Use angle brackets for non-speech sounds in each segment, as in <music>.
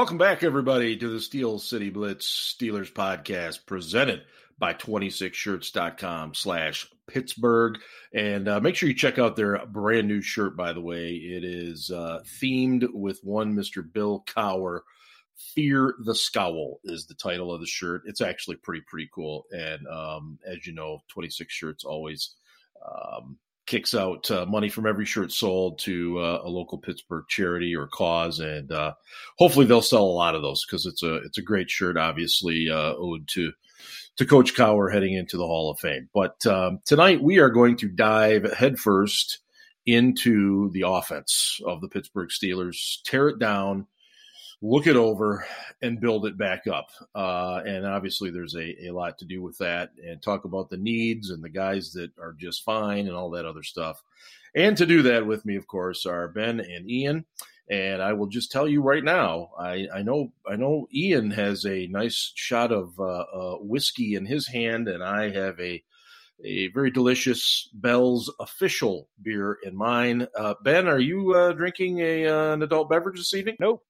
Welcome back, everybody, to the Steel City Blitz Steelers podcast presented by 26shirts.com slash Pittsburgh. And uh, make sure you check out their brand new shirt, by the way. It is uh, themed with one Mr. Bill Cowher. Fear the Scowl is the title of the shirt. It's actually pretty, pretty cool. And um, as you know, 26 Shirts always um, kicks out uh, money from every shirt sold to uh, a local Pittsburgh charity or cause, and uh, hopefully they'll sell a lot of those because it's a it's a great shirt. Obviously, uh, ode to to Coach Cowher heading into the Hall of Fame. But um, tonight we are going to dive headfirst into the offense of the Pittsburgh Steelers, tear it down look it over and build it back up. Uh, and obviously, there's a, a lot to do with that and talk about the needs and the guys that are just fine and all that other stuff. And to do that with me, of course, are Ben and Ian. And I will just tell you right now, I, I know I know Ian has a nice shot of uh, uh, whiskey in his hand, and I have a a very delicious Bell's official beer in mine. Uh, ben, are you uh, drinking a uh, an adult beverage this evening? Nope.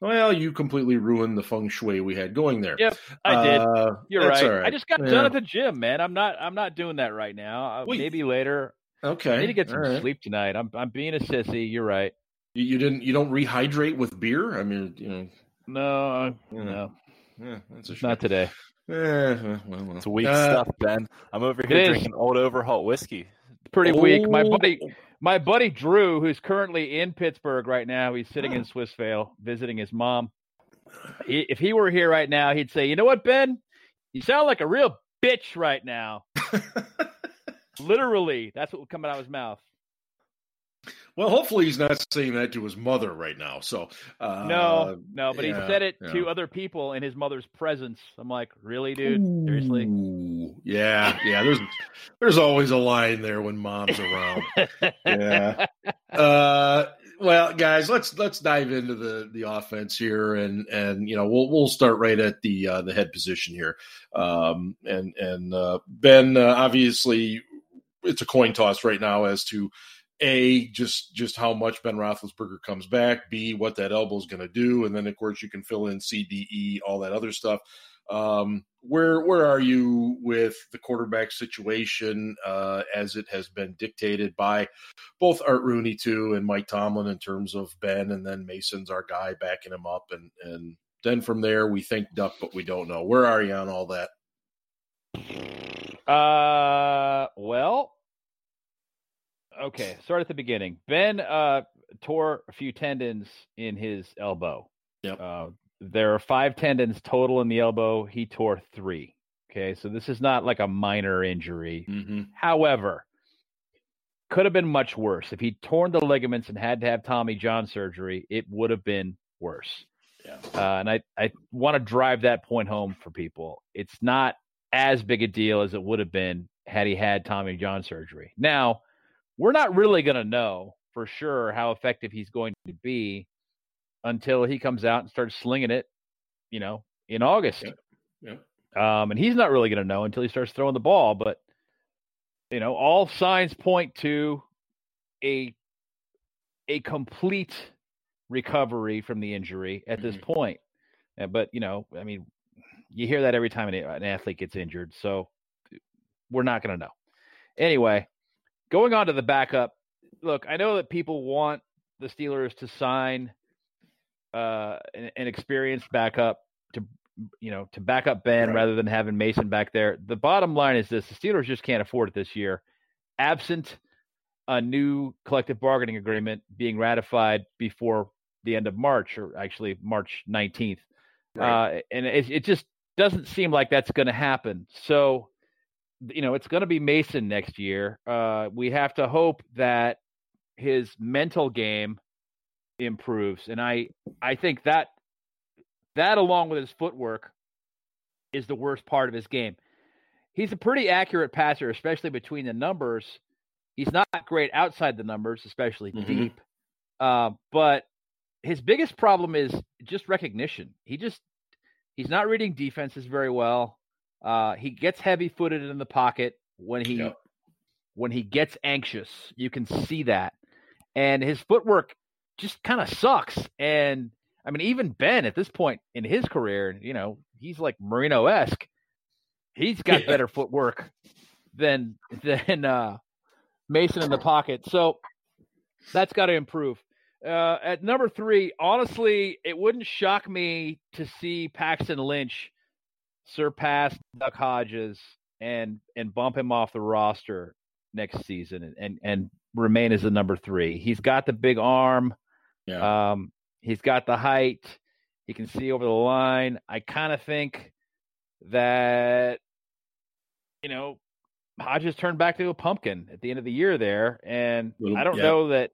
Well, you completely ruined the feng shui we had going there. Yep, I did. Uh, You're right. right. I just got yeah. done at the gym, man. I'm not. I'm not doing that right now. Uh, maybe later. Okay. I need to get some right. sleep tonight. I'm. I'm being a sissy. You're right. You, you, didn't. You don't rehydrate with beer. I mean, you know. No. You know. Yeah, that's a shame. Not today. Eh, well, well. It's weak uh, stuff, Ben. I'm over here drinking Old Overholt whiskey. Pretty oh. weak. My buddy, my buddy Drew, who's currently in Pittsburgh right now, he's sitting in Swissvale visiting his mom. He, if he were here right now, he'd say, "You know what, Ben? You sound like a real bitch right now." <laughs> Literally, that's what would come out of his mouth. Well, hopefully he's not saying that to his mother right now. So uh, no, no, but yeah, he said it yeah. to other people in his mother's presence. I'm like, really, dude? Ooh, Seriously? Yeah, yeah. There's <laughs> there's always a line there when mom's around. yeah. <laughs> Uh, well, guys, let's let's dive into the the offense here, and and you know we'll we'll start right at the uh, the head position here. Um, and and uh, Ben, uh, obviously, it's a coin toss right now as to a just just how much Ben Roethlisberger comes back. B what that elbow is going to do, and then of course you can fill in C, D, E, all that other stuff. Um, where where are you with the quarterback situation uh, as it has been dictated by both Art Rooney II and Mike Tomlin in terms of Ben, and then Mason's our guy backing him up, and and then from there we think Duck, but we don't know. Where are you on all that? Uh, well, okay, start at the beginning. Ben uh, tore a few tendons in his elbow. Yep. Uh, there are five tendons total in the elbow. He tore three. Okay, so this is not like a minor injury. Mm-hmm. However, could have been much worse. If he torn the ligaments and had to have Tommy John surgery, it would have been worse. Yeah. Uh, and I, I want to drive that point home for people. It's not as big a deal as it would have been had he had Tommy John surgery. Now, we're not really going to know for sure how effective he's going to be until he comes out and starts slinging it, you know, in August. Yeah. Um, and he's not really going to know until he starts throwing the ball. But you know, all signs point to a a complete recovery from the injury at this mm-hmm. point. But you know, I mean, you hear that every time an athlete gets injured, so we're not going to know. Anyway, going on to the backup, look, I know that people want the Steelers to sign uh, an, an, experienced backup to you know to back up Ben right. rather than having Mason back there. The bottom line is this: the Steelers just can't afford it this year, absent a new collective bargaining agreement being ratified before the end of March, or actually March nineteenth. Right. Uh, and it, it just doesn't seem like that's going to happen. So you know, it's going to be Mason next year. Uh, we have to hope that his mental game improves, and I I think that that along with his footwork is the worst part of his game. He's a pretty accurate passer, especially between the numbers. He's not great outside the numbers, especially mm-hmm. deep. Uh, but his biggest problem is just recognition. He just he's not reading defenses very well. Uh, he gets heavy footed in the pocket when he yep. when he gets anxious. You can see that, and his footwork just kind of sucks. And I mean, even Ben at this point in his career, you know, he's like Marino esque. He's got better footwork than than uh, Mason in the pocket. So that's got to improve. Uh, at number three, honestly, it wouldn't shock me to see Paxton Lynch surpass Duck Hodges and and bump him off the roster next season and and, and remain as the number three. He's got the big arm. Yeah. Um, he's got the height. He can see over the line. I kind of think that you know Hodges turned back to a pumpkin at the end of the year there, and Little, I don't yeah. know that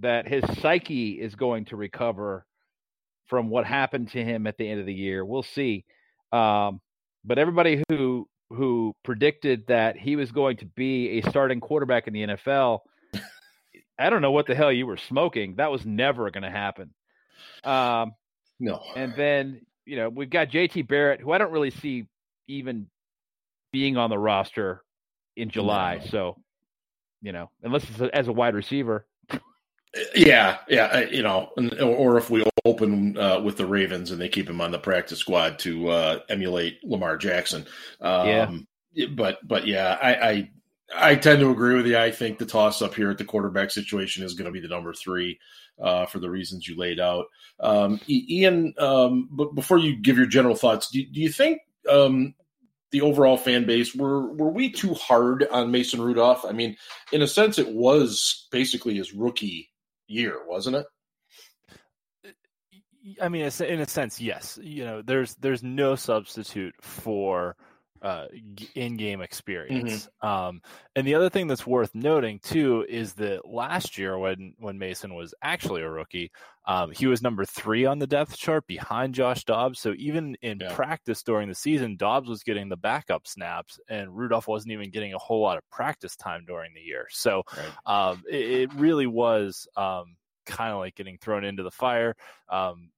that his psyche is going to recover from what happened to him at the end of the year. We'll see. Um, but everybody who who predicted that he was going to be a starting quarterback in the NFL, I don't know what the hell you were smoking. That was never going to happen. Um, no. And then you know we've got JT Barrett, who I don't really see even being on the roster in July. No. So you know, unless it's a, as a wide receiver. Yeah, yeah, you know, or if we open uh, with the Ravens and they keep him on the practice squad to uh, emulate Lamar Jackson. Um, yeah, but but yeah, I, I, I tend to agree with you. I think the toss up here at the quarterback situation is going to be the number three uh, for the reasons you laid out. Um, Ian, um, but before you give your general thoughts, do, do you think um, the overall fan base were were we too hard on Mason Rudolph? I mean, in a sense, it was basically his rookie year, wasn't it? I mean, in a sense, yes. You know, there's there's no substitute for uh, in-game experience. Mm-hmm. Um, and the other thing that's worth noting too is that last year, when when Mason was actually a rookie, um, he was number three on the depth chart behind Josh Dobbs. So even in yeah. practice during the season, Dobbs was getting the backup snaps, and Rudolph wasn't even getting a whole lot of practice time during the year. So right. um, it, it, really was. Um, kind of like getting thrown into the fire. Um,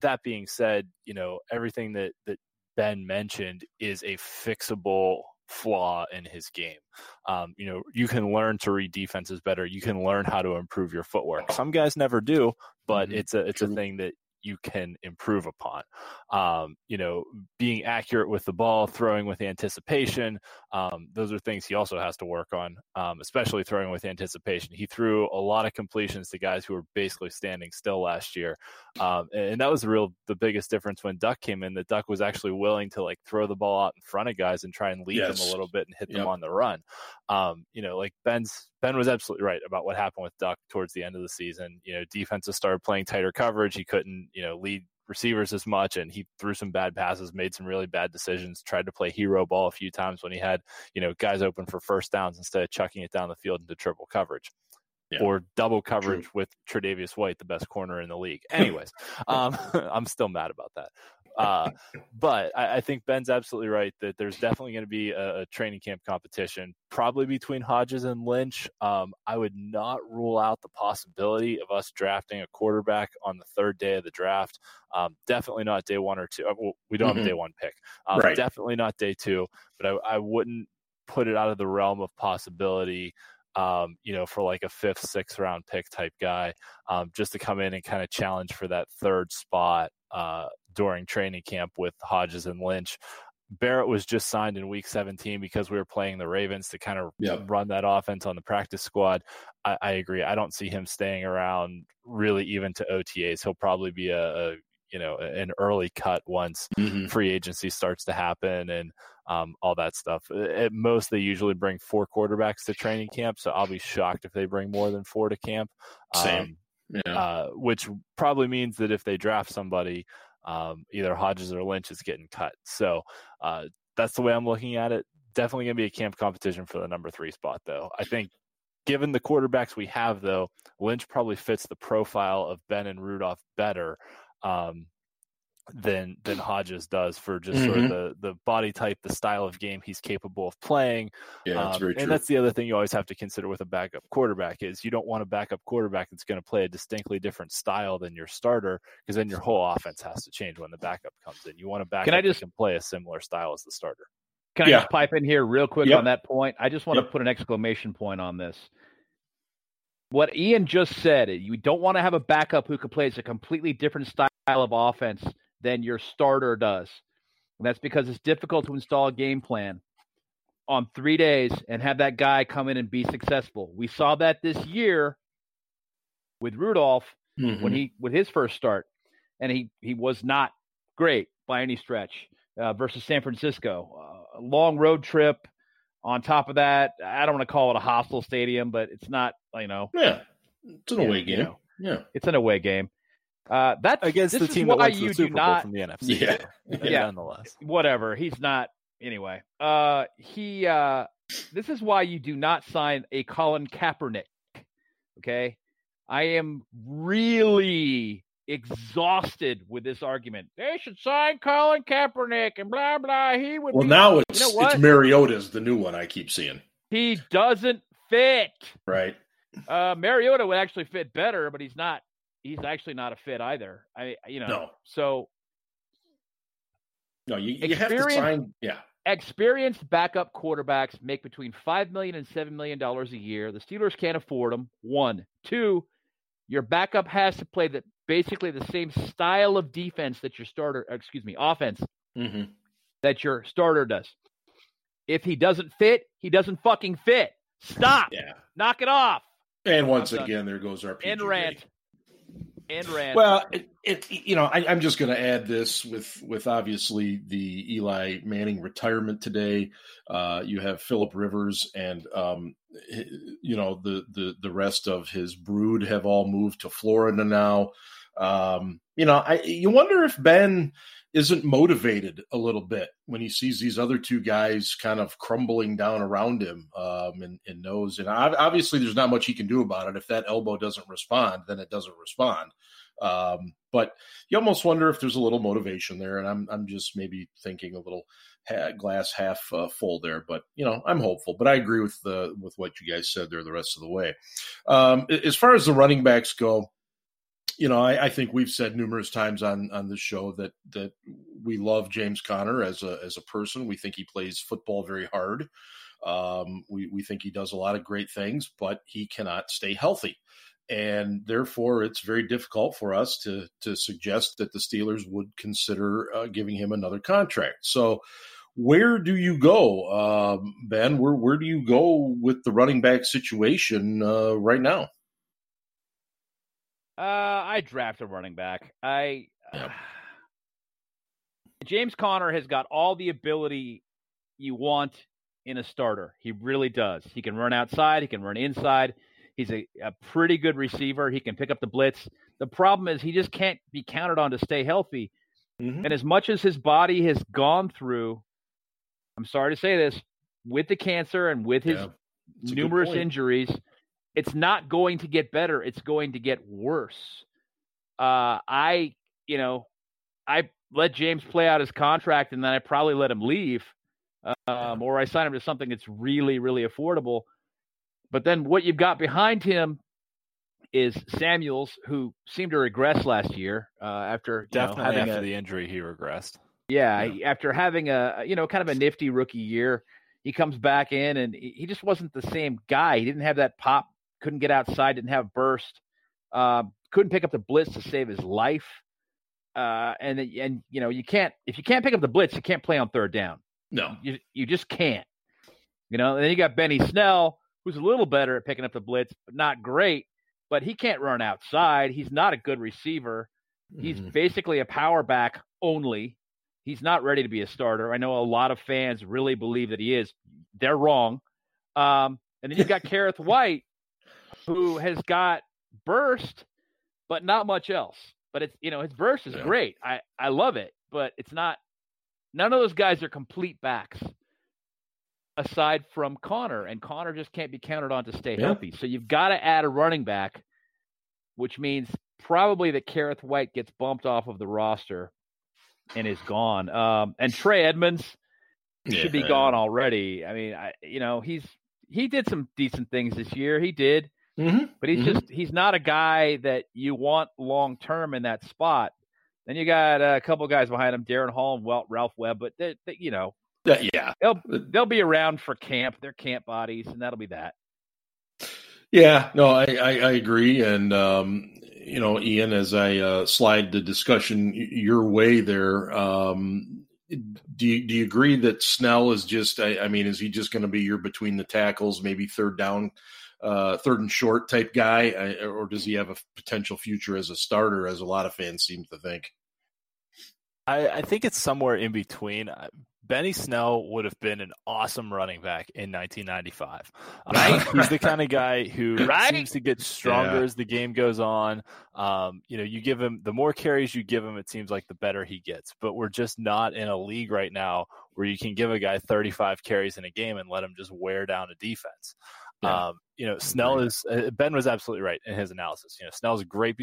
that being said, you know everything that that Ben mentioned is a fixable flaw in his game. Um, you know, you can learn to read defenses better. You can learn how to improve your footwork. Some guys never do, but mm-hmm. it's a it's a thing that you can improve upon. Um, you know, being accurate with the ball, throwing with anticipation. Um, those are things he also has to work on, um, especially throwing with anticipation. He threw a lot of completions to guys who were basically standing still last year, um, and that was the real the biggest difference when Duck came in. That Duck was actually willing to like throw the ball out in front of guys and try and lead yes. them a little bit and hit yep. them on the run. Um, you know, like Ben's Ben was absolutely right about what happened with Duck towards the end of the season. You know, defenses started playing tighter coverage. He couldn't, you know, lead receivers as much and he threw some bad passes, made some really bad decisions, tried to play hero ball a few times when he had, you know, guys open for first downs instead of chucking it down the field into triple coverage. Yeah. Or double coverage True. with Tre'Davious White, the best corner in the league. Anyways, <laughs> um, <laughs> I'm still mad about that. Uh, but I, I, think Ben's absolutely right that there's definitely going to be a, a, training camp competition, probably between Hodges and Lynch. Um, I would not rule out the possibility of us drafting a quarterback on the third day of the draft. Um, definitely not day one or two. Uh, well, we don't mm-hmm. have a day one pick. Um, right. Definitely not day two, but I, I wouldn't put it out of the realm of possibility um, you know, for like a fifth, sixth round pick type guy, um, just to come in and kind of challenge for that third spot uh, during training camp with Hodges and Lynch. Barrett was just signed in week 17 because we were playing the Ravens to kind of yep. run that offense on the practice squad. I, I, agree. I don't see him staying around really even to OTAs. He'll probably be a, a you know an early cut once mm-hmm. free agency starts to happen and um, all that stuff. At most, they usually bring four quarterbacks to training camp, so I'll be shocked if they bring more than four to camp. Same. Um, yeah. Uh, which probably means that if they draft somebody, um, either Hodges or Lynch is getting cut. So uh, that's the way I'm looking at it. Definitely going to be a camp competition for the number three spot, though. I think given the quarterbacks we have, though, Lynch probably fits the profile of Ben and Rudolph better. Um, than than Hodges does for just mm-hmm. sort of mm-hmm. the the body type, the style of game he's capable of playing. Yeah, that's um, very true. And that's the other thing you always have to consider with a backup quarterback is you don't want a backup quarterback that's going to play a distinctly different style than your starter because then your whole offense has to change when the backup comes in. You want a backup can I just, that can play a similar style as the starter. Can I yeah. just pipe in here real quick yep. on that point? I just want yep. to put an exclamation point on this. what Ian just said, you don't want to have a backup who could plays a completely different style of offense than your starter does. And that's because it's difficult to install a game plan on three days and have that guy come in and be successful. We saw that this year with Rudolph mm-hmm. when he with his first start, and he he was not great by any stretch uh, versus San Francisco. Uh, a long road trip. On top of that, I don't want to call it a hostile stadium, but it's not you know. Yeah, it's an away game. You know, yeah, it's an away game. Uh, that's against the team that went to the Super Bowl not, from the NFC. Yeah, <laughs> yeah, nonetheless. Whatever. He's not. Anyway, uh, he. Uh, this is why you do not sign a Colin Kaepernick. Okay, I am really exhausted with this argument. They should sign Colin Kaepernick and blah blah. He would. Well, be, now it's you know it's Mariota's the new one I keep seeing. He doesn't fit. Right. Uh, Mariota would actually fit better, but he's not. He's actually not a fit either. I, you know. No. So. No, you, you have to sign. Yeah. Experienced backup quarterbacks make between five million and seven million dollars a year. The Steelers can't afford them. One, two. Your backup has to play the basically the same style of defense that your starter, excuse me, offense mm-hmm. that your starter does. If he doesn't fit, he doesn't fucking fit. Stop. Yeah. Knock it off. And once again, there goes our PG end rant. Rant. Well, it, it you know, I, am just going to add this with with obviously the Eli Manning retirement today. Uh, you have Philip Rivers and um, you know the the the rest of his brood have all moved to Florida now. Um, you know, I you wonder if Ben isn't motivated a little bit when he sees these other two guys kind of crumbling down around him um, and, and knows. And obviously, there's not much he can do about it. If that elbow doesn't respond, then it doesn't respond. Um, but you almost wonder if there's a little motivation there. And I'm I'm just maybe thinking a little ha- glass half uh, full there. But you know, I'm hopeful. But I agree with the with what you guys said there the rest of the way. Um, as far as the running backs go you know, I, I, think we've said numerous times on on this show that that we love James Conner as a as a person. We think he plays football very hard. Um, we we think he does a lot of great things, but he cannot stay healthy, and therefore it's very difficult for us to to suggest that the Steelers would consider uh, giving him another contract. So. Where do you go, um, Ben? Where where do you go with the running back situation uh, right now? Uh, I draft a running back. I uh, <sighs> James Conner has got all the ability you want in a starter. He really does. He can run outside. He can run inside. He's a, a pretty good receiver. He can pick up the blitz. The problem is he just can't be counted on to stay healthy. Mm-hmm. And as much as his body has gone through, I'm sorry to say this, with the cancer and with his yeah, numerous injuries, it's not going to get better. It's going to get worse. Uh, I, you know, I let James play out his contract and then I probably let him leave, um, or I sign him to something that's really, really affordable. But then what you've got behind him is Samuels, who seemed to regress last year uh, after definitely know, having after a, the injury he regressed. Yeah, yeah, after having a you know kind of a nifty rookie year, he comes back in and he just wasn't the same guy. He didn't have that pop couldn't get outside, didn't have burst, uh, couldn't pick up the blitz to save his life. Uh, and and you know you can't if you can't pick up the blitz, you can't play on third down. No, you you just can't. You know. And then you got Benny Snell, who's a little better at picking up the blitz, but not great. But he can't run outside. He's not a good receiver. He's mm-hmm. basically a power back only. He's not ready to be a starter. I know a lot of fans really believe that he is. They're wrong. Um, and then you've got <laughs> Kerrith Whyte, who has got burst, but not much else. But it's you know his burst is yeah. great. I I love it, but it's not. None of those guys are complete backs, aside from Conner, and Conner just can't be counted on to stay yeah. healthy. So you've got to add a running back, which means probably that Kerrith Whyte gets bumped off of the roster and is gone. Um, and Trey Edmunds yeah. should be gone already. I mean, I you know he's he did some decent things this year. He did. Mm-hmm. But he's mm-hmm. just he's not a guy that you want long term in that spot. Then you got a couple guys behind him, Darrin Hall and Ralph Webb, but they, they, you know, uh, yeah, they'll they'll be around for camp. They're camp bodies, and that'll be that. Yeah, no, I, I, I agree. And, um, you know, Ian, as I uh, slide the discussion your way there, um, do you, do you agree that Snell is just, I, I mean, is he just going to be your between the tackles, maybe third down, uh, third and short type guy, or does he have a potential future as a starter, as a lot of fans seem to think? I, I think it's somewhere in between. Benny Snell would have been an awesome running back in 1995. Right? Uh, he's the kind of guy who <laughs> right? seems to get stronger yeah. as the game goes on. Um, you know, you give him the more carries you give him, it seems like the better he gets. But we're just not in a league right now where you can give a guy 35 carries in a game and let him just wear down a defense. Yeah. Um, you know, Snell is uh, Ben was absolutely right in his analysis. You know, Snell's great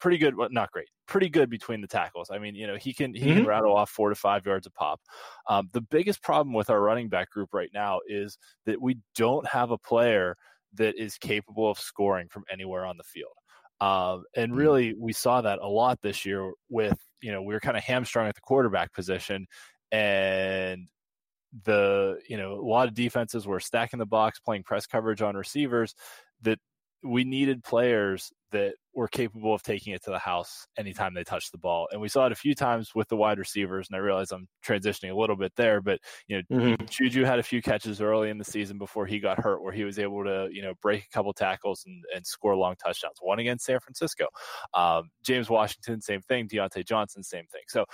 pretty good, well, not great, pretty good between the tackles. I mean, you know, he can he mm-hmm. can rattle off four to five yards a pop. Um, the biggest problem with our running back group right now is that we don't have a player that is capable of scoring from anywhere on the field. Um, and mm-hmm. really, we saw that a lot this year with you know we were kind of hamstrung at the quarterback position, and the you know a lot of defenses were stacking the box, playing press coverage on receivers that we needed players that were capable of taking it to the house anytime they touched the ball. And we saw it a few times with the wide receivers. And I realize I'm transitioning a little bit there, but you know, mm-hmm. Juju had a few catches early in the season before he got hurt, where he was able to you know break a couple tackles and, and score long touchdowns. One against San Francisco. Um, James Washington, same thing. Diontae Johnson, same thing. So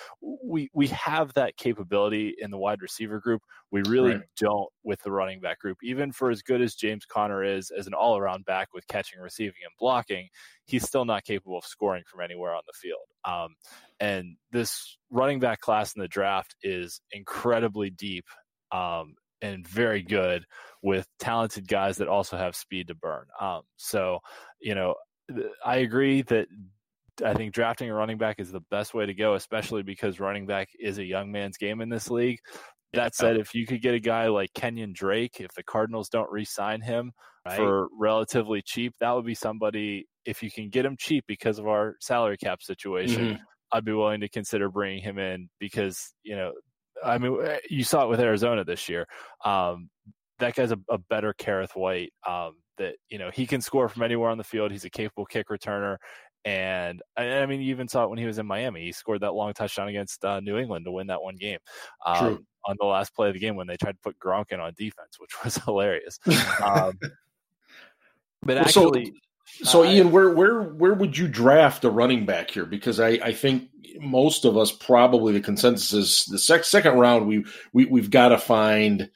we we have that capability in the wide receiver group. We really right. don't with the running back group. Even for as good as James Conner is as an all around back with catching, receiving, and blocking he's still not capable of scoring from anywhere on the field. Um, and this running back class in the draft is incredibly deep um, and very good with talented guys that also have speed to burn. Um, so, you know, I agree that I think drafting a running back is the best way to go, especially because running back is a young man's game in this league. That said, if you could get a guy like Kenyon Drake, if the Cardinals don't re-sign him right. for relatively cheap, that would be somebody. If you can get him cheap because of our salary cap situation, mm-hmm. I'd be willing to consider bringing him in because you know, I mean, eh, you saw it with Arizona this year. Um, that guy's a, a better Kerrith Whyte. Um, that you know he can score from anywhere on the field. He's a capable kick returner, and I, mean, you even saw it when he was in Miami. He scored that long touchdown against uh, New England to win that one game. Um, on the last play of the game when they tried to put Gronk in on defense, which <laughs> was hilarious. <laughs> Um, but actually, so, so uh, Ian, where where where would you draft a running back here? Because I, I think most of us probably the consensus is the sec- second round we we we've got to find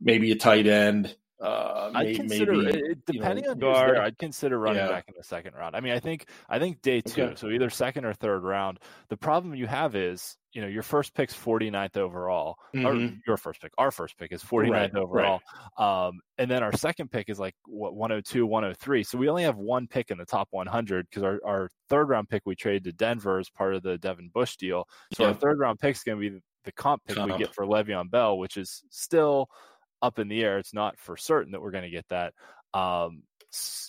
maybe a tight end. Uh, I'd consider maybe, depending you know, on guard. There, I'd consider running yeah. back in the second round. I mean, I think I think day two, okay. so either second or third round. The problem you have is you know your first pick's 49th overall mm-hmm. or your first pick our first pick is 49th right, overall right. um, and then our second pick is like what 102 103 so we only have one pick in the top 100 because our, our third round pick we traded to denver as part of the devin bush deal so yeah. our third round pick is going to be the comp pick we get for Le'Veon Bell, which is still up in the air. It's not for certain that we're going to get that. Um,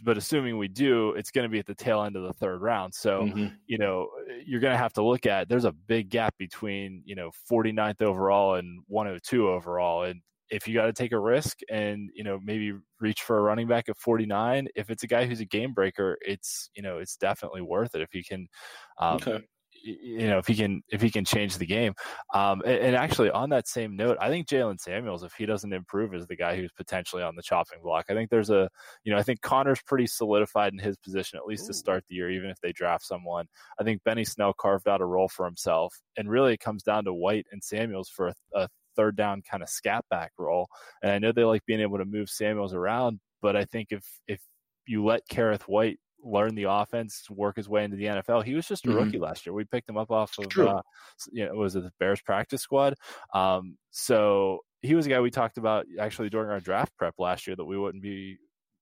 but assuming we do, it's going to be at the tail end of the third round. So, mm-hmm. you know, you're going to have to look at there's a big gap between, you know, 49th overall and 102 overall. And if you got to take a risk and, you know, maybe reach for a running back at 49, if it's a guy who's a game breaker, it's, you know, it's definitely worth it if you can, um, okay you know if he can if he can change the game. Um, and, and, actually, on that same note, I think Jalen Samuels, if he doesn't improve, is the guy who's potentially on the chopping block. I think there's a you know I think Conner's pretty solidified in his position at least Ooh. to start the year, even if they draft someone. I think Benny Snell carved out a role for himself, and really it comes down to Whyte and Samuels for a, a third down kind of scat back role. And I know they like being able to move Samuels around, but I think if if you let Kerrith Whyte learn the offense, work his way into the NFL. He was just a mm-hmm. rookie last year. We picked him up off of, uh, you know, was it the Bears practice squad? Um, so he was a guy we talked about actually during our draft prep last year that we wouldn't be,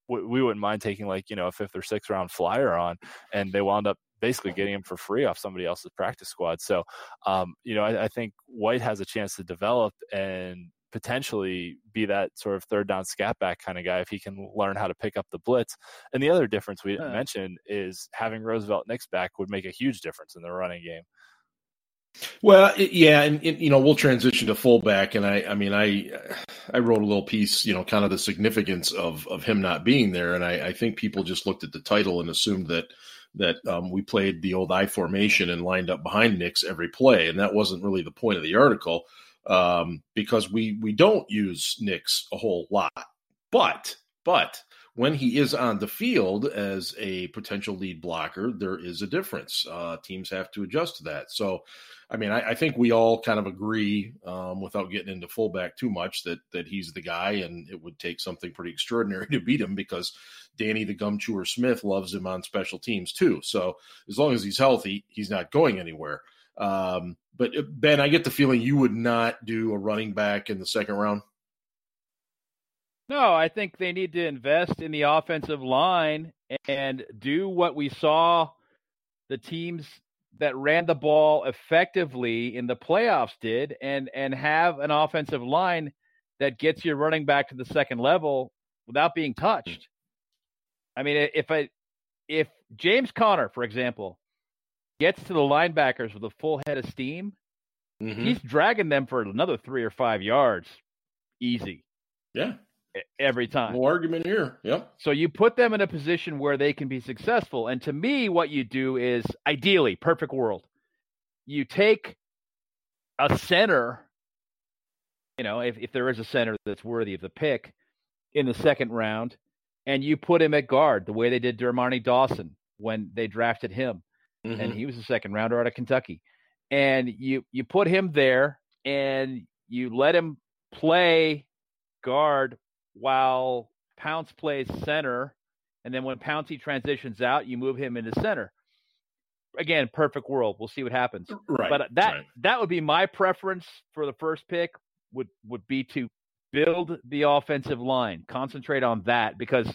we wouldn't mind taking like, you know, a fifth or sixth round flyer on. And they wound up basically getting him for free off somebody else's practice squad. So, um, you know, I, I think Whyte has a chance to develop and potentially be that sort of third down scat back kind of guy if he can learn how to pick up the blitz. And the other difference we didn't mention is having Roosevelt Nix back would make a huge difference in the running game. Well, yeah, and, and, you know we'll transition to fullback, and I, I mean, I, I wrote a little piece, you know, kind of the significance of of him not being there, and I, I think people just looked at the title and assumed that that um, we played the old I formation and lined up behind Nix every play, and that wasn't really the point of the article um, because we we don't use Nix a whole lot, but but when he is on the field as a potential lead blocker, there is a difference. Uh, teams have to adjust to that. So, I mean, I, I think we all kind of agree, um, without getting into fullback too much, that that he's the guy, and it would take something pretty extraordinary <laughs> to beat him because Danny the Gum Chewer Smith loves him on special teams too. So, as long as he's healthy, he's not going anywhere. Um, but uh, Ben, I get the feeling you would not do a running back in the second round. No, I think they need to invest in the offensive line and do what we saw the teams that ran the ball effectively in the playoffs did and and have an offensive line that gets you running back to the second level without being touched. I mean, if I if James Conner, for example, gets to the linebackers with a full head of steam, mm-hmm. he's dragging them for another three or five yards, easy. Yeah, every time. No argument here. Yep. So you put them in a position where they can be successful. And to me, what you do is ideally, perfect world. You take a center, you know, if, if there is a center that's worthy of the pick in the second round, and you put him at guard the way they did Dermontti Dawson when they drafted him. Mm-hmm. And he was a second rounder out of Kentucky. And you you put him there and you let him play guard while Pounce plays center, and then when Pouncey transitions out, you move him into center. Again, perfect world. We'll see what happens. Right. But that right. that would be my preference for the first pick. Would would be to build the offensive line, concentrate on that because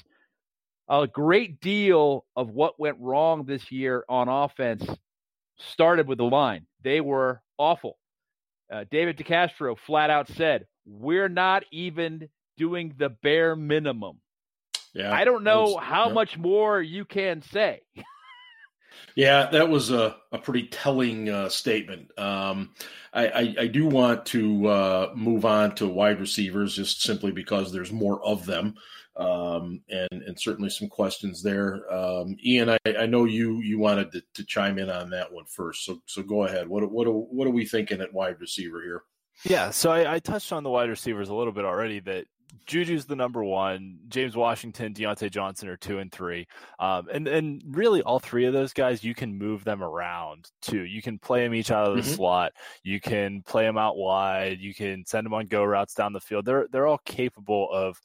a great deal of what went wrong this year on offense started with the line. They were awful. Uh, David DeCastro flat out said, "We're not even doing the bare minimum. Yeah, I don't know was, how much more you can say. yeah, that was a, a pretty telling uh, statement. Um, I, I, I, do want to uh, move on to wide receivers just simply because there's more of them. Um, and, and certainly some questions there. Um, Ian, I, I know you you wanted to, to, chime in on that one first, so so go ahead. What what what are we thinking at wide receiver here? Yeah, so I, I, touched on the wide receivers a little bit already. That Juju's the number one. James Washington, Diontae Johnson are two and three. Um, and and really, all three of those guys, you can move them around too. You can play them each out of the mm-hmm. slot. You can play them out wide. You can send them on go routes down the field. They're they're all capable of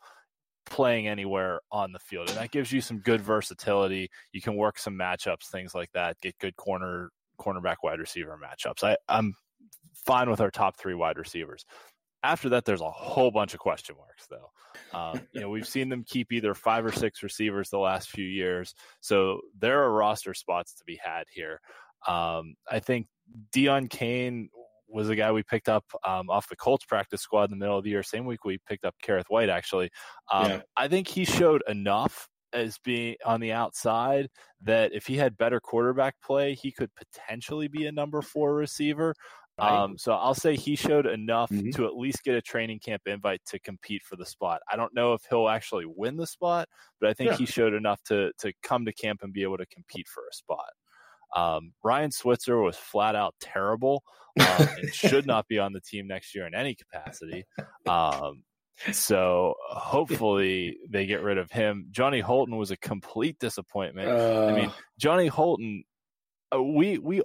playing anywhere on the field, and that gives you some good versatility. You can work some matchups, things like that. Get good corner cornerback wide receiver matchups. I, I'm fine with our top three wide receivers. After that, there's a whole bunch of question marks, though. Um, you know, we've seen them keep either five or six receivers the last few years, so there are roster spots to be had here. Um, I think Dion Cain was a guy we picked up um, off the Colts practice squad in the middle of the year. Same week we picked up Kerrith Whyte, Actually, um, yeah. I think he showed enough as being on the outside that if he had better quarterback play, he could potentially be a number four receiver. Um, so I'll say he showed enough mm-hmm. to at least get a training camp invite to compete for the spot. I don't know if he'll actually win the spot, but I think yeah. he showed enough to to come to camp and be able to compete for a spot. Um, Ryan Switzer was flat out terrible um, and should not be on the team next year in any capacity. Um, so hopefully they get rid of him. Johnny Holton was a complete disappointment. Uh, I mean. Johnny Holton, uh, we we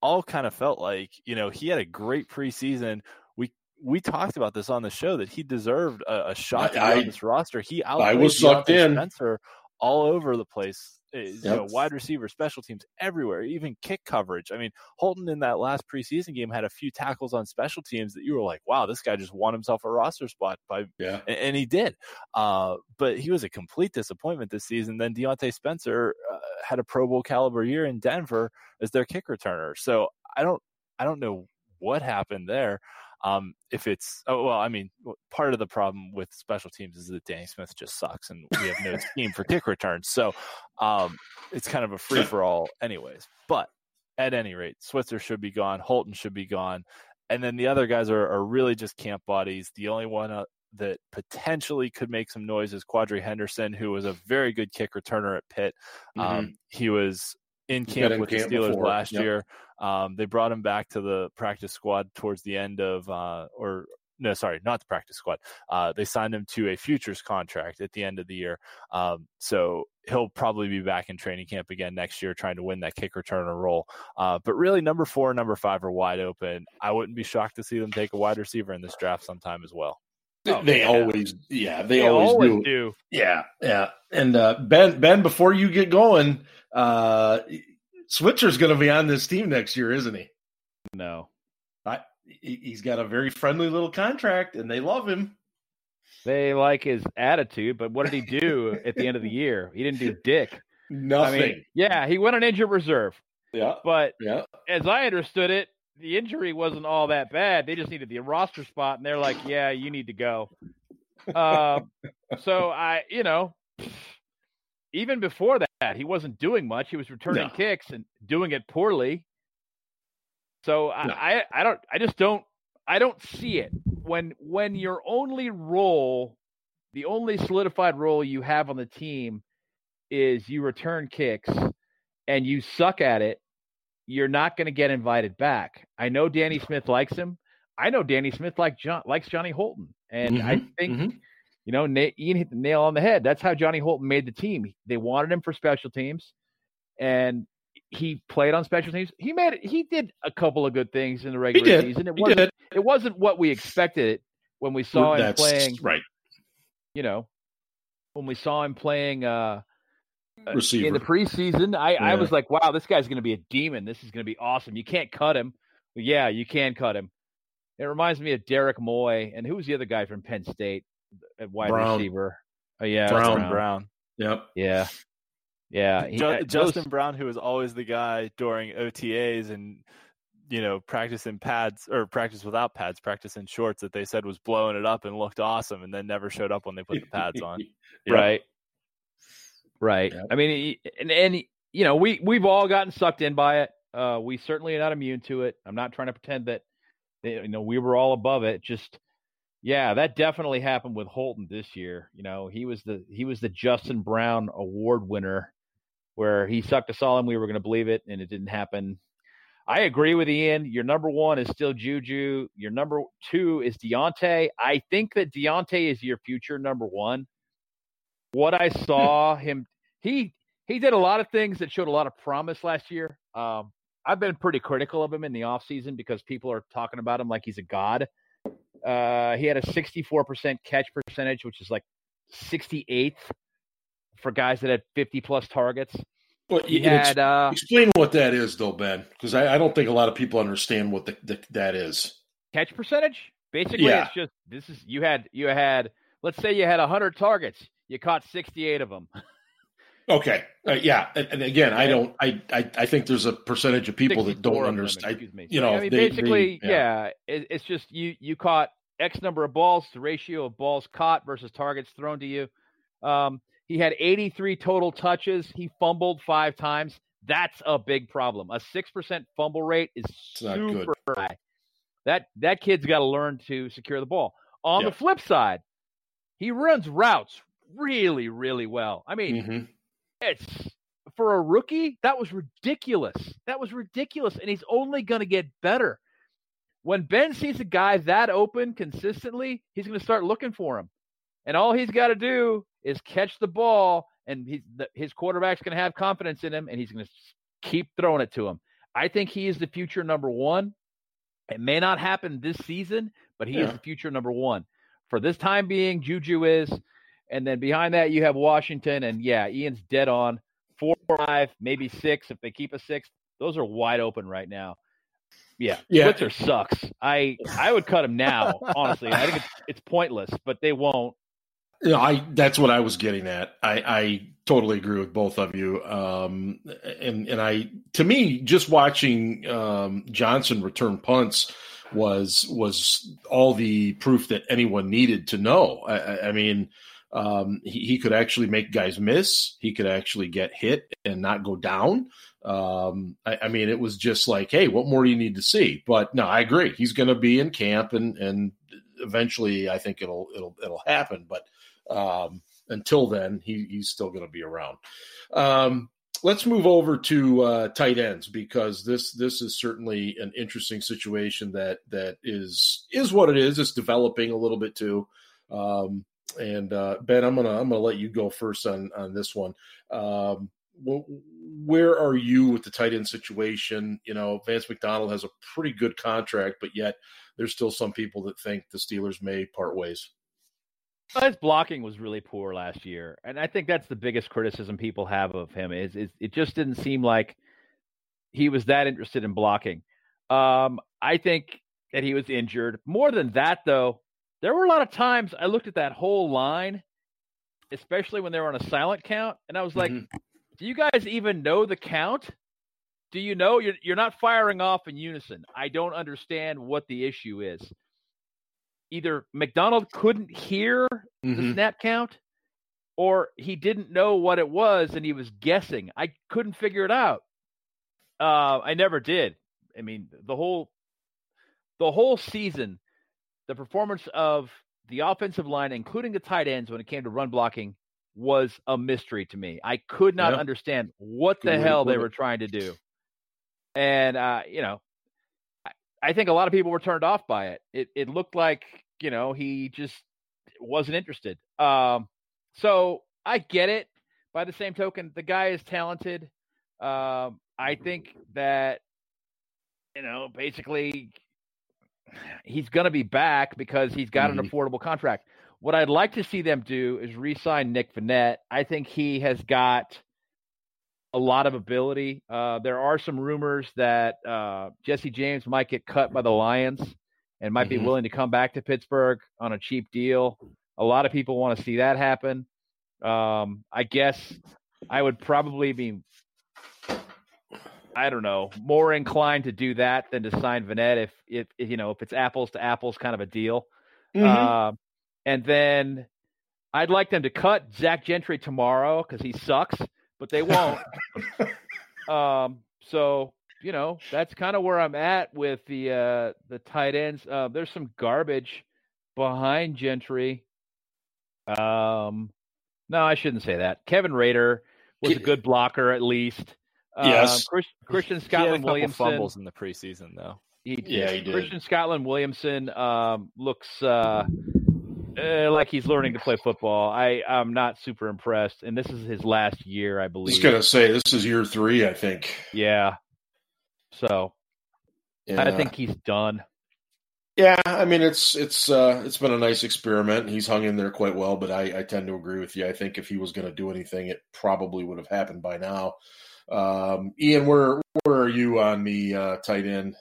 all kind of felt like you know he had a great preseason. We we talked about this on the show that he deserved a, a shot I, on this roster. He I was sucked in Spencer all over the place. Yep. You know, wide receiver, special teams, everywhere, even kick coverage. I mean, Holton in that last preseason game had a few tackles on special teams that you were like, "Wow, this guy just won himself a roster spot." By yeah, and, and he did. Uh, but he was a complete disappointment this season. Then Diontae Spencer uh, had a Pro Bowl caliber year in Denver as their kick returner. So I don't I don't know what happened there. Um, if it's oh well, I mean, part of the problem with special teams is that Danny Smith just sucks, and we have no scheme for kick returns. So um, it's kind of a free for all, anyways. But at any rate, Switzer should be gone. Holton should be gone, and then the other guys are, are really just camp bodies. The only one uh, that potentially could make some noise is Quadree Henderson, who was a very good kick returner at Pitt. Mm-hmm. Um, he was in camp in with camp the Steelers before. last Yep. year. Um, they brought him back to the practice squad towards the end of, uh, or no, sorry, not the practice squad. Uh, they signed him to a futures contract at the end of the year. Um, so he'll probably be back in training camp again next year, trying to win that kick returner role. Uh, but really, number four and number five are wide open. I wouldn't be shocked to see them take a wide receiver in this draft sometime as well. Oh, they yeah. always, yeah, they, They always, always do. do. Yeah, yeah. And uh, Ben, Ben, before you get going, uh, Switzer's going to be on this team next year, isn't he? No. I, he- he's got a very friendly little contract, and they love him. They like his attitude, but what did he do at the end of the year? He didn't do dick. Nothing. I mean, yeah, he went on injured reserve, yeah, but yeah. as I understood it, the injury wasn't all that bad. They just needed the roster spot, and they're like, "Yeah, you need to go." Uh, so I, you know, even before that, he wasn't doing much. He was returning No. kicks and doing it poorly. So I, No. I, I don't, I just don't, I don't see it when when your only role, the only solidified role you have on the team, is you return kicks, and you suck at it. You're not going to get invited back. I know Danny Smith likes him. I know Danny Smith like John likes Johnny Holton, and I Mhm, think mhm. You know, Na- Ian hit the nail on the head. That's how Johnny Holton made the team. They wanted him for special teams, and he played on special teams. He made it. He did a couple of good things in the he regular season. It He wasn't. did. It wasn't what we expected it when we saw him playing. right. You know, when we saw him playing uh, uh, Receiver. in the preseason, I, I was like, wow, this guy's going to be a demon. This is going to be awesome. You can't cut him. Yeah, you can cut him. It reminds me of Derek Moye, and who was the other guy from Penn State at wide Brown. receiver? Oh yeah, Brown. Justin Brown. Brown. Yep. Yeah, yeah. He, Ju- uh, those- Justin Brown, who was always the guy during OTAs and you know practice in pads or practice without pads, practice in shorts that they said was blowing it up and looked awesome, and then never showed up when they put the pads on. <laughs> Yep. right, right. Yep. I mean, he- and, and you know, we we've all gotten sucked in by it. Uh, we certainly are not immune to it. I'm not trying to pretend that you know we were all above it. Just yeah, that definitely happened with Holton this year. You know, he was the he was the Justin Brown Award winner, where he sucked us all and we were going to believe it, and it didn't happen. I agree with Ian. Your number one is still Juju. Your number two is Diontae. I think that Diontae is your future number one. What I saw him, he he did a lot of things that showed a lot of promise last year. Um, I've been pretty critical of him in the offseason because people are talking about him like he's a god. Uh, he had a 64% catch percentage, which is like 68th for guys that had 50 plus targets. But He had uh, explain what that is, though, Ben, because I, I don't think a lot of people understand what the, the, that is. catch percentage. Basically, Yeah. it's just this is you had you had let's say you had 100 targets, you caught 68 of them. <laughs> Okay, uh, yeah, and, and again, I don't, I, I, I think there's a percentage of people that don't understand. Excuse me. you know, I mean, they- basically, they- yeah, yeah. it, it's just you you caught X number of balls, the ratio of balls caught versus targets thrown to you. Um, he had 83 total touches. He fumbled five times. That's a big problem. A six percent fumble rate is not good. super high. That that kid's got to learn to secure the ball. On Yeah. the flip side, he runs routes really, really well. I mean, Mhm. It's for a rookie, that was ridiculous. That was ridiculous. And he's only going to get better. When Ben sees a guy that open consistently, he's going to start looking for him. And all he's got to do is catch the ball, and he's, the, his quarterback's going to have confidence in him, and he's going to keep throwing it to him. I think he is the future number one. It may not happen this season, but he is the future number one. For this time being, Juju is. And then behind that, you have Washington. And yeah, Ian's dead on. Four, five, maybe six. If they keep a six, those are wide open right now. Yeah, Yeah. Switzer sucks. I I would cut him now. Honestly, I think it's it's pointless, but they won't. You know, I that's what I was getting at. I, I totally agree with both of you. Um, and and I to me, just watching um, Johnson return punts was was all the proof that anyone needed to know. I- I mean, um, he, he could actually make guys miss. He could actually get hit and not go down. Um, I, I mean, it was just like, hey, what more do you need to see? But no, I agree. He's going to be in camp and and eventually, I think it'll it'll it'll happen. But um, until then, he, he's still going to be around. Um, let's move over to uh, tight ends because this this is certainly an interesting situation that that is is what it is. It's developing a little bit too. Um, and uh, Ben, I'm gonna I'm gonna let you go first on on this one. Um, where are you with the tight end situation? You know, Vance McDonald has a pretty good contract, but yet there's still some people that think the Steelers may part ways. His blocking was really poor last year, and I think that's the biggest criticism people have of him is, is it just didn't seem like he was that interested in blocking. Um, I think that he was injured. More than that, though, there were a lot of times I looked at that whole line, especially when they were on a silent count, and I was like, mm-hmm. "Do you guys even know the count? Do you know you're you're not firing off in unison? I don't understand what the issue is." either McDonald couldn't hear mm-hmm. the snap count or he didn't know what it was and he was guessing. I couldn't figure it out. Uh, I never did. I mean, the whole the whole season, the performance of the offensive line, including the tight ends, when it came to run blocking, was a mystery to me. I could not understand what the hell they were trying to do. And uh, you know, I think a lot of people were turned off by it. It it looked like you know he just wasn't interested. Um, so I get it. By the same token, the guy is talented. Um, I think that you know basically he's going to be back because he's got mm-hmm. an affordable contract. What I'd like to see them do is re-sign Nick Vannett. I think he has got a lot of ability. Uh, there are some rumors that uh, Jesse James might get cut by the Lions and might mm-hmm. be willing to come back to Pittsburgh on a cheap deal. A lot of people want to see that happen. Um, I guess I would probably be, I don't know, more inclined to do that than to sign Vannett if, if, if you know, if it's apples to apples kind of a deal. Mm-hmm. Uh, and then I'd like them to cut Zach Gentry tomorrow because he sucks but they won't. <laughs> um, so you know that's kind of where I'm at with the uh, the tight ends. Uh, there's some garbage behind Gentry. Um, no, I shouldn't say that. Kevin Rader was a good blocker at least. Yes, uh, Christian Scotland Williamson fumbles in the preseason though. He, yeah, he did. Christian Scotland Williamson um, looks uh, uh, like he's learning to play football. I I'm not super impressed, and this is his last year, I believe. I was gonna say this is year three, I think. Yeah. So, yeah. I think he's done. Yeah, I mean it's it's uh it's been a nice experiment. He's hung in there quite well, but I, I tend to agree with you. I think if he was going to do anything, it probably would have happened by now. Um, Ian, where where are you on the uh, tight end?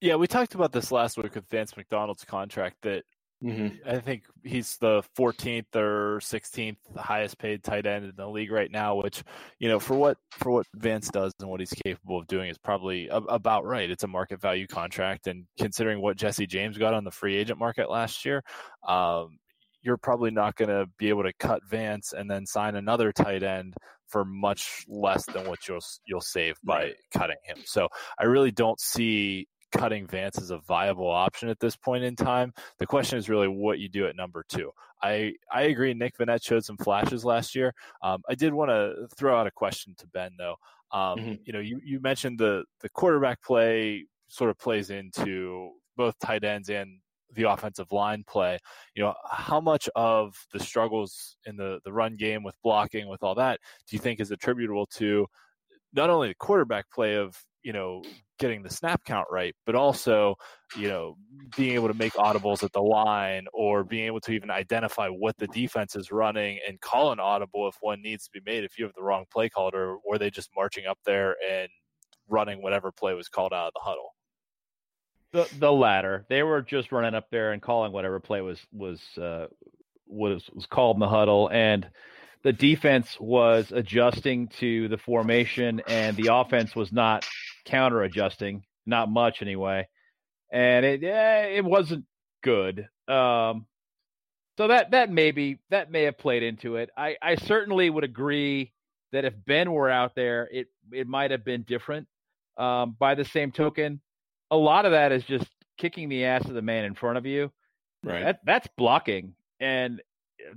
Yeah, we talked about this last week with Vance McDonald's contract that Mm-hmm. I think he's the 14th or 16th highest paid tight end in the league right now, which you know for what for what Vance does and what he's capable of doing is probably a, about right. It's a market value contract, and considering what Jesse James got on the free agent market last year, um, you're probably not going to be able to cut Vance and then sign another tight end for much less than what you'll you'll save by cutting him. So I really don't see cutting Vance as a viable option at this point in time. The question is really what you do at number two. I, I agree. Nick Vannett showed some flashes last year. Um, I did want to throw out a question to Ben though. Um, mm-hmm. You know, you, you mentioned the the quarterback play sort of plays into both tight ends and the offensive line play. You know, how much of the struggles in the the run game with blocking, with all that, do you think is attributable to not only the quarterback play of you know getting the snap count right, but also, you know, being able to make audibles at the line or being able to even identify what the defense is running and call an audible if one needs to be made if you have the wrong play called or were they just marching up there and running whatever play was called out of the huddle. The the latter. They were just running up there and calling whatever play was was uh, was was called in the huddle and the defense was adjusting to the formation and the offense was not counter adjusting, not much anyway. And it eh, it wasn't good. Um, so that that maybe that may have played into it. I, I certainly would agree that if Ben were out there, it it might have been different. Um, by the same token, a lot of that is just kicking the ass of the man in front of you. Right. That that's blocking, and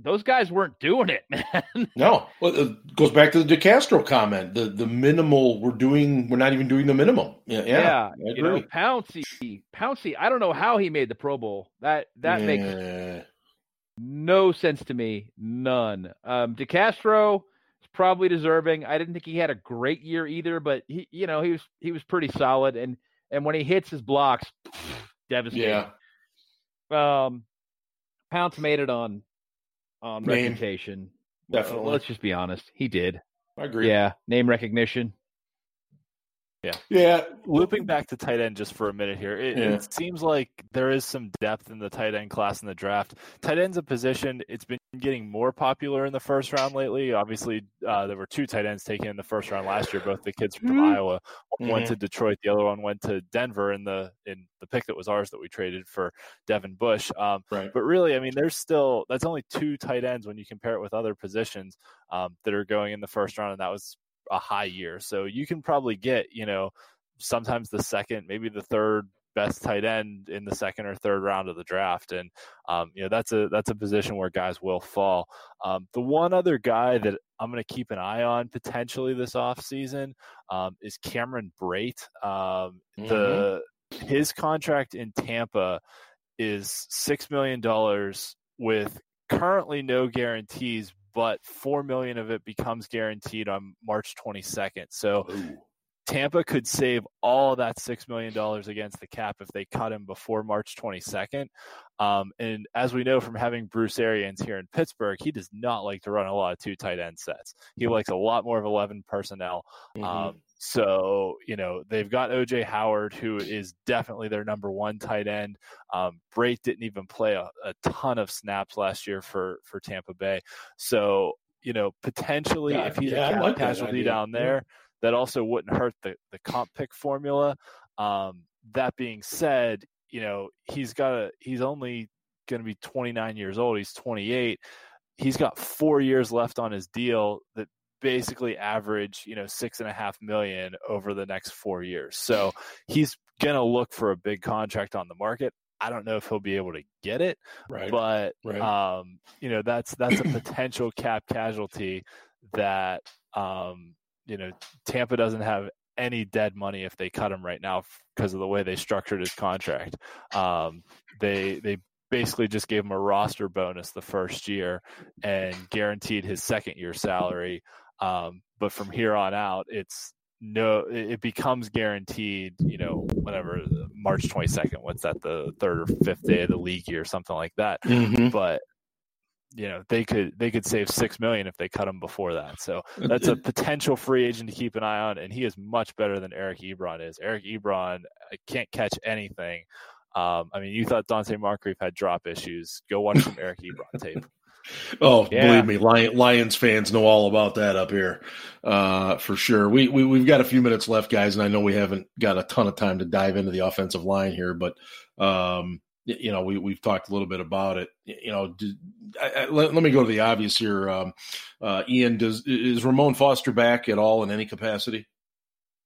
those guys weren't doing it, <laughs> man. No, well, it goes back to the DeCastro comment. The the minimal we're doing, we're not even doing the minimum. Yeah, yeah, yeah you know, Pouncey, Pouncey. I don't know how he made the Pro Bowl. That that yeah. makes no sense to me. None. Um, DeCastro is probably deserving. I didn't think he had a great year either, but he, you know, he was he was pretty solid. And and when he hits his blocks, devastating. Yeah. Um, Pounce made it on on Name. reputation. Definitely. Well, let's just be honest. He did. I agree. Yeah. Name recognition. Yeah. Yeah. Looping back to tight end just for a minute here, it, Yeah. it seems like there is some depth in the tight end class in the draft. Tight end's a position it's been getting more popular in the first round lately. Obviously, uh, there were two tight ends taken in the first round last year, both the kids from Mhm. Iowa. One went Mhm. to Detroit, the other one went to Denver in the in the pick that was ours that we traded for Devin Bush. Um, Right. but really, I mean, there's still that's only two tight ends when you compare it with other positions um, that are going in the first round, and that was a high year. So you can probably get, you know, sometimes the second, maybe the third best tight end in the second or third round of the draft, and um, you know that's a that's a position where guys will fall. Um, the one other guy that I'm going to keep an eye on potentially this offseason um, is Cameron Brate. Um, The his contract in Tampa is six million dollars with currently no guarantees, but four million of it becomes guaranteed on March 22nd. So Ooh. Tampa could save all that six million dollars against the cap if they cut him before March 22nd. Um, and as we know from having Bruce Arians here in Pittsburgh, he does not like to run a lot of two tight end sets. He likes a lot more of 11 personnel. Mhm. Um, so, you know, they've got OJ Howard, who is definitely their number one tight end. Um, Brate didn't even play a, a ton of snaps last year for, for Tampa Bay. So, you know, potentially Yeah, if he's yeah, a like casualty down Yeah. That also wouldn't hurt the, the comp pick formula. Um, that being said, you know, he's got a, he's only going to be 29 years old. He's 28. He's got four years left on his deal that basically average, you know, six and a half million over the next four years. So he's going to look for a big contract on the market. I don't know if he'll be able to get it, Right. but right. um, you know that's that's a potential cap casualty that um, you know Tampa doesn't have any dead money if they cut him right now because of the way they structured his contract. Um, they they basically just gave him a roster bonus the first year and guaranteed his second year salary. Um, but from here on out, it's no, it becomes guaranteed. You know, whatever March twenty second. What's that? The third or fifth day of the league year, something like that Mhm. but you know they could they could save six million if they cut him before that. So <laughs> that's a potential free agent to keep an eye on, and he is much better than Eric Ebron is. Eric Ebron can't catch anything. Um, I mean, you thought Donte Moncrief had drop issues. Go watch some Eric Ebron <laughs> tape. Oh, Yeah. believe me, Lions fans know all about that up here, uh, for sure. We, we we've got a few minutes left, guys, and I know we haven't got a ton of time to dive into the offensive line here, but um, you know, we we've talked a little bit about it. You know, d I I let, let me go to the obvious here. Um, uh, Ian, does is Ramon Foster back at all in any capacity?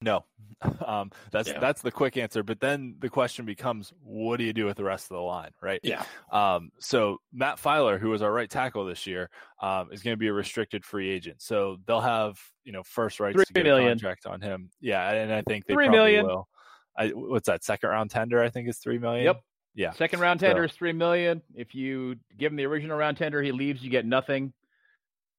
No, <laughs> um, that's Yeah. that's the quick answer. But then the question becomes, what do you do with the rest of the line, right? Yeah. Um, so Matt Feiler, who was our right tackle this year, um, is going to be a restricted free agent. So they'll have you know first rights Three to get million. a contract on him. Yeah, and I think they Three probably million. will. I, what's that second round tender? I think is three million. Yep. Yeah. Second round tender is three million. If you give him the original round tender, he leaves, you get nothing.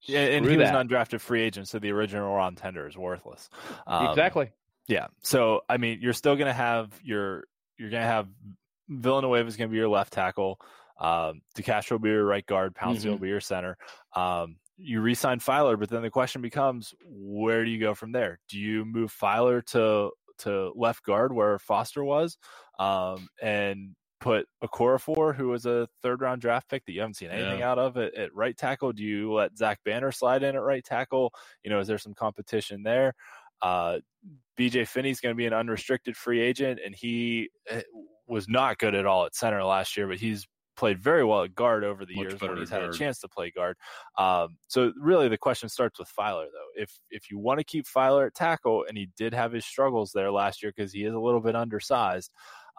Yeah, and Screw he was an undrafted free agent, so the original round tender is worthless. Um, exactly. Yeah. So I mean, you're still going to have your you're going to have Villanueva is going to be your left tackle. Um, DeCastro will be your right guard. Pouncey will be your center. Um, you re-sign Feiler, but then the question becomes, where do you go from there? Do you move Feiler to to left guard where Foster was, um, and put Okorafor, who was a third round draft pick that you haven't seen anything Yeah. out of at, at right tackle? Do you let Zach Banner slide in at right tackle? You know, is there some competition there? Uh, BJ Finney's going to be an unrestricted free agent, and he eh, was not good at all at center last year, but he's played very well at guard over the Much years when he's had a chance to play guard. Um, so really, the question starts with Feiler, though. If if you want to keep Feiler at tackle, and he did have his struggles there last year because he is a little bit undersized,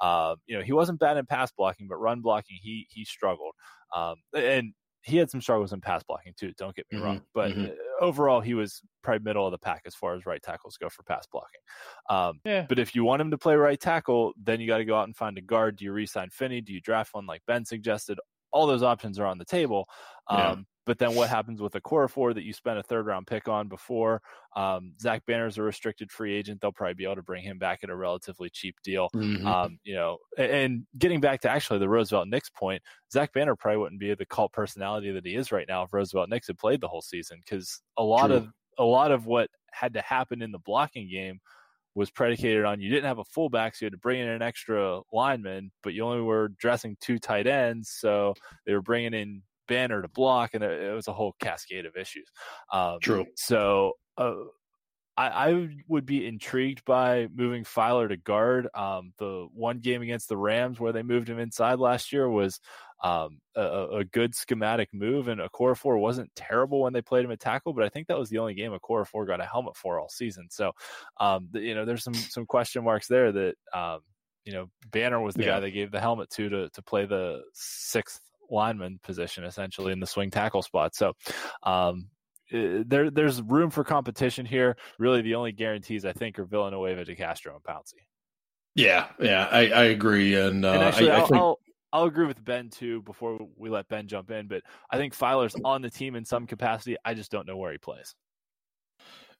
Uh, you know, he wasn't bad in pass blocking, but run blocking, he he struggled. Um, and he had some struggles in pass blocking too. Don't get me mm-hmm, wrong, but mm-hmm. overall, he was probably middle of the pack as far as right tackles go for pass blocking. Um, yeah. But if you want him to play right tackle, then you got to go out and find a guard. Do you resign Finney? Do you draft one like Ben suggested? All those options are on the table. Um, yeah. But then what happens with Okorafor that you spent a third round pick on before? Um, Zach Banner's a restricted free agent. They'll probably be able to bring him back at a relatively cheap deal. Mm-hmm. Um, you know, and getting back to actually the Roosevelt Nix point, Zach Banner probably wouldn't be the cult personality that he is right now if Roosevelt Nix had played the whole season because a lot True. of a lot of what had to happen in the blocking game was predicated on you didn't have a fullback, so you had to bring in an extra lineman, but you only were dressing two tight ends, so they were bringing in banner to block, and it, was a whole cascade of issues. Um, True. So uh, I, I, would be intrigued by moving Feiler to guard. Um, the one game against the Rams where they moved him inside last year was um, a, a, good schematic move, and Okorafor wasn't terrible when they played him at tackle, but I think that was the only game Okorafor got a helmet for all season. So, um, the, you know, there's some some question marks there that um, you know Banner was the yeah. guy they gave the helmet to to to play the sixth lineman position essentially in the swing tackle spot. So um, eh, there there's room for competition here. Really, the only guarantees I think are Villanueva, DeCastro, and Pouncey. Yeah, yeah, I, I agree, and, uh, and actually, I, I think... I'll, I'll agree with Ben too. Before we let Ben jump in, but I think Feiler's on the team in some capacity. I just don't know where he plays.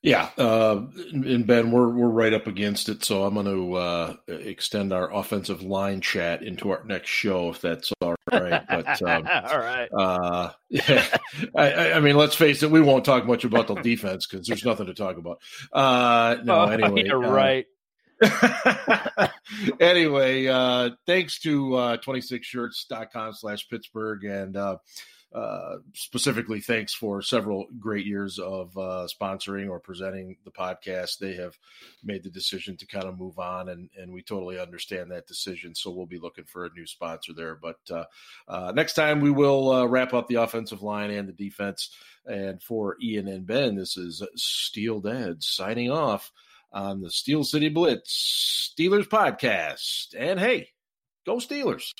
Yeah, uh, and Ben, we're we're right up against it, so I'm going to uh, extend our offensive line chat into our next show if that's all right. But <laughs> um, all right, uh, <laughs> yeah, I, I, mean, let's face it, we won't talk much about the defense because there's nothing to talk about. Uh, no, oh, <laughs> anyway, you're uh, right. anyway, uh, thanks to uh, 26shirts.com slash Pittsburgh and uh, uh, specifically thanks for several great years of uh, sponsoring or presenting the podcast. They have made the decision to kind of move on, and, and we totally understand that decision. So we'll be looking for a new sponsor there. But uh, uh next time we will uh, wrap up the offensive line and the defense. And for Ian and Ben, this is Steel Dad signing off on the Steel City Blitz Steelers podcast. And hey, go Steelers.